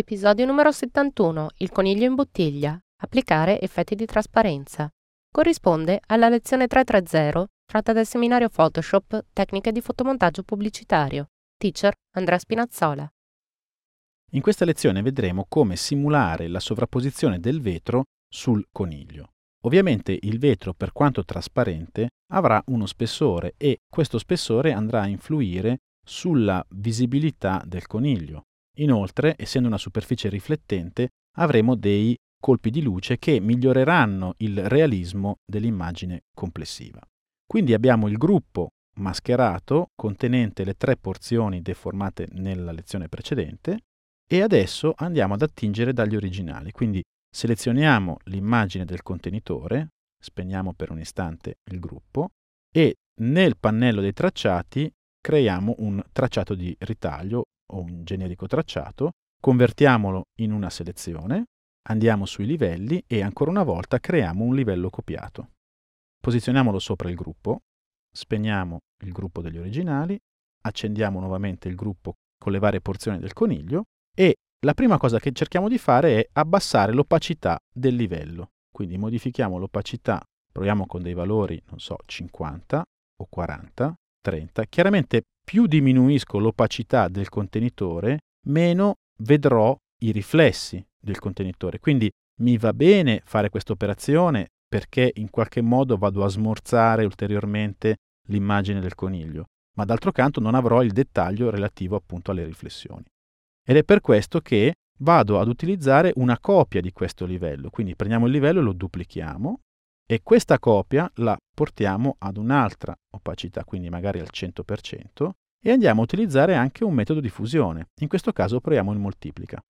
Episodio numero 71. Il coniglio in bottiglia. Applicare effetti di trasparenza. Corrisponde alla lezione 330 tratta dal seminario Photoshop Tecniche di fotomontaggio pubblicitario. Teacher Andrea Spinazzola. In questa lezione vedremo come simulare la sovrapposizione del vetro sul coniglio. Ovviamente il vetro, per quanto trasparente, avrà uno spessore e questo spessore andrà a influire sulla visibilità del coniglio. Inoltre, essendo una superficie riflettente, avremo dei colpi di luce che miglioreranno il realismo dell'immagine complessiva. Quindi abbiamo il gruppo mascherato contenente le tre porzioni deformate nella lezione precedente e adesso andiamo ad attingere dagli originali. Quindi selezioniamo l'immagine del contenitore, spegniamo per un istante il gruppo e nel pannello dei tracciati creiamo un tracciato di ritaglio o un generico tracciato, convertiamolo in una selezione, andiamo sui livelli e ancora una volta creiamo un livello copiato. Posizioniamolo sopra il gruppo, spegniamo il gruppo degli originali, accendiamo nuovamente il gruppo con le varie porzioni del coniglio e la prima cosa che cerchiamo di fare è abbassare l'opacità del livello. Quindi modifichiamo l'opacità, proviamo con dei valori, non so, 50 o 40, 30. Chiaramente più diminuisco l'opacità del contenitore, meno vedrò i riflessi del contenitore. Quindi mi va bene fare questa operazione perché in qualche modo vado a smorzare ulteriormente l'immagine del coniglio, ma d'altro canto non avrò il dettaglio relativo appunto alle riflessioni. Ed è per questo che vado ad utilizzare una copia di questo livello, quindi prendiamo il livello e lo duplichiamo e questa copia la portiamo ad un'altra opacità, quindi magari al 100%, e andiamo a utilizzare anche un metodo di fusione. In questo caso proviamo il moltiplica.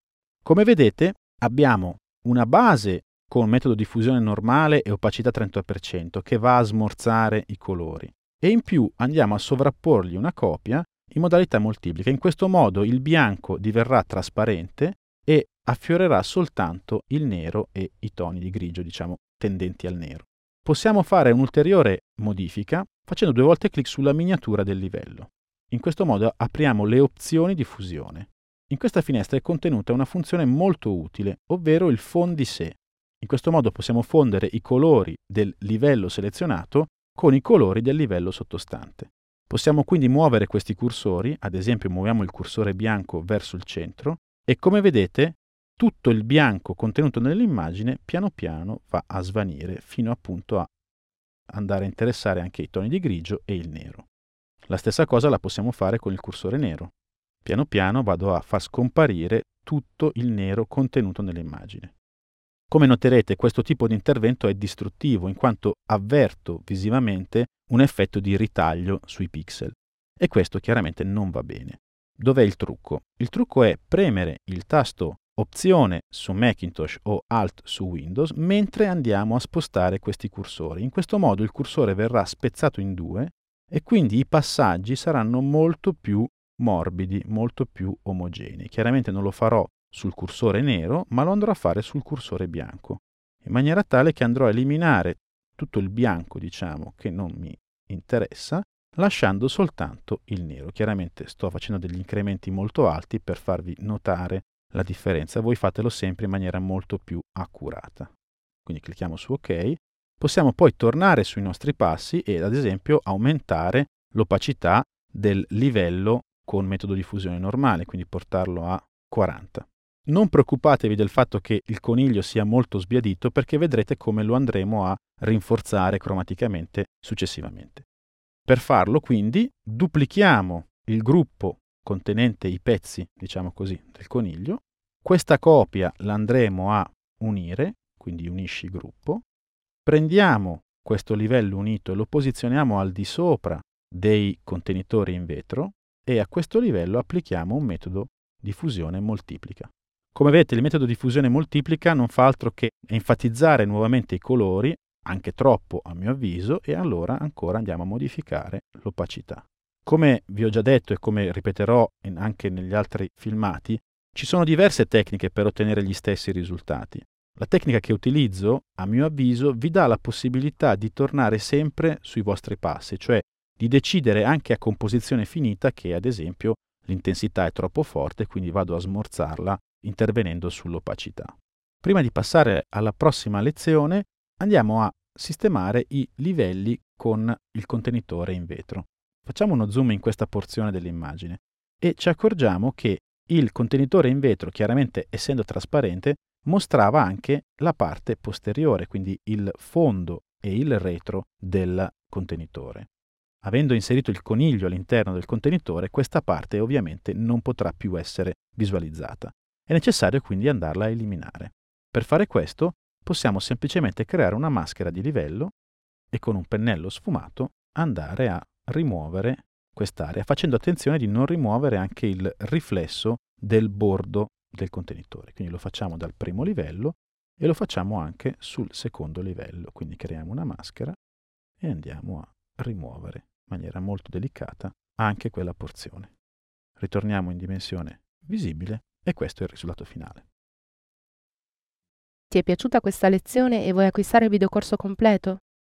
Come vedete abbiamo una base con metodo di fusione normale e opacità 30% che va a smorzare i colori e in più andiamo a sovrapporgli una copia in modalità moltiplica. In questo modo il bianco diverrà trasparente e affiorerà soltanto il nero e i toni di grigio, diciamo, tendenti al nero. Possiamo fare un'ulteriore modifica facendo due volte clic sulla miniatura del livello. In questo modo apriamo le opzioni di fusione. In questa finestra è contenuta una funzione molto utile, ovvero il fondi se. In questo modo possiamo fondere i colori del livello selezionato con i colori del livello sottostante. Possiamo quindi muovere questi cursori, ad esempio muoviamo il cursore bianco verso il centro e come vedete tutto il bianco contenuto nell'immagine piano piano va a svanire fino appunto a andare a interessare anche i toni di grigio e il nero. La stessa cosa la possiamo fare con il cursore nero. Piano piano vado a far scomparire tutto il nero contenuto nell'immagine. Come noterete questo tipo di intervento è distruttivo in quanto avverto visivamente un effetto di ritaglio sui pixel e questo chiaramente non va bene. Dov'è il trucco? Il trucco è premere il tasto opzione su Macintosh o Alt su Windows mentre andiamo a spostare questi cursori. In questo modo il cursore verrà spezzato in due e quindi i passaggi saranno molto più morbidi, molto più omogenei. Chiaramente non lo farò sul cursore nero, ma lo andrò a fare sul cursore bianco, in maniera tale che andrò a eliminare tutto il bianco, diciamo, che non mi interessa, lasciando soltanto il nero. Chiaramente sto facendo degli incrementi molto alti per farvi notare la differenza. Voi fatelo sempre in maniera molto più accurata. Quindi clicchiamo su OK. Possiamo poi tornare sui nostri passi e ad esempio aumentare l'opacità del livello con metodo di fusione normale, quindi portarlo a 40. Non preoccupatevi del fatto che il coniglio sia molto sbiadito perché vedrete come lo andremo a rinforzare cromaticamente successivamente. Per farlo quindi duplichiamo il gruppo contenente i pezzi, diciamo così, del coniglio. Questa copia l'andremo a unire, quindi unisci gruppo. Prendiamo questo livello unito e lo posizioniamo al di sopra dei contenitori in vetro e a questo livello applichiamo un metodo diffusione moltiplica. Come vedete il metodo diffusione moltiplica non fa altro che enfatizzare nuovamente i colori, anche troppo a mio avviso, e allora ancora andiamo a modificare l'opacità. Come vi ho già detto e come ripeterò anche negli altri filmati, ci sono diverse tecniche per ottenere gli stessi risultati. La tecnica che utilizzo, a mio avviso, vi dà la possibilità di tornare sempre sui vostri passi, cioè di decidere anche a composizione finita che, ad esempio, l'intensità è troppo forte, quindi vado a smorzarla intervenendo sull'opacità. Prima di passare alla prossima lezione, andiamo a sistemare i livelli con il contenitore in vetro. Facciamo uno zoom in questa porzione dell'immagine e ci accorgiamo che il contenitore in vetro, chiaramente essendo trasparente, mostrava anche la parte posteriore, quindi il fondo e il retro del contenitore. Avendo inserito il coniglio all'interno del contenitore, questa parte ovviamente non potrà più essere visualizzata. È necessario quindi andarla a eliminare. Per fare questo possiamo semplicemente creare una maschera di livello e con un pennello sfumato andare a rimuovere quest'area, facendo attenzione di non rimuovere anche il riflesso del bordo del contenitore. Quindi lo facciamo dal primo livello e lo facciamo anche sul secondo livello. Quindi creiamo una maschera e andiamo a rimuovere in maniera molto delicata anche quella porzione. Ritorniamo in dimensione visibile e questo è il risultato finale. Ti è piaciuta questa lezione e vuoi acquistare il videocorso completo?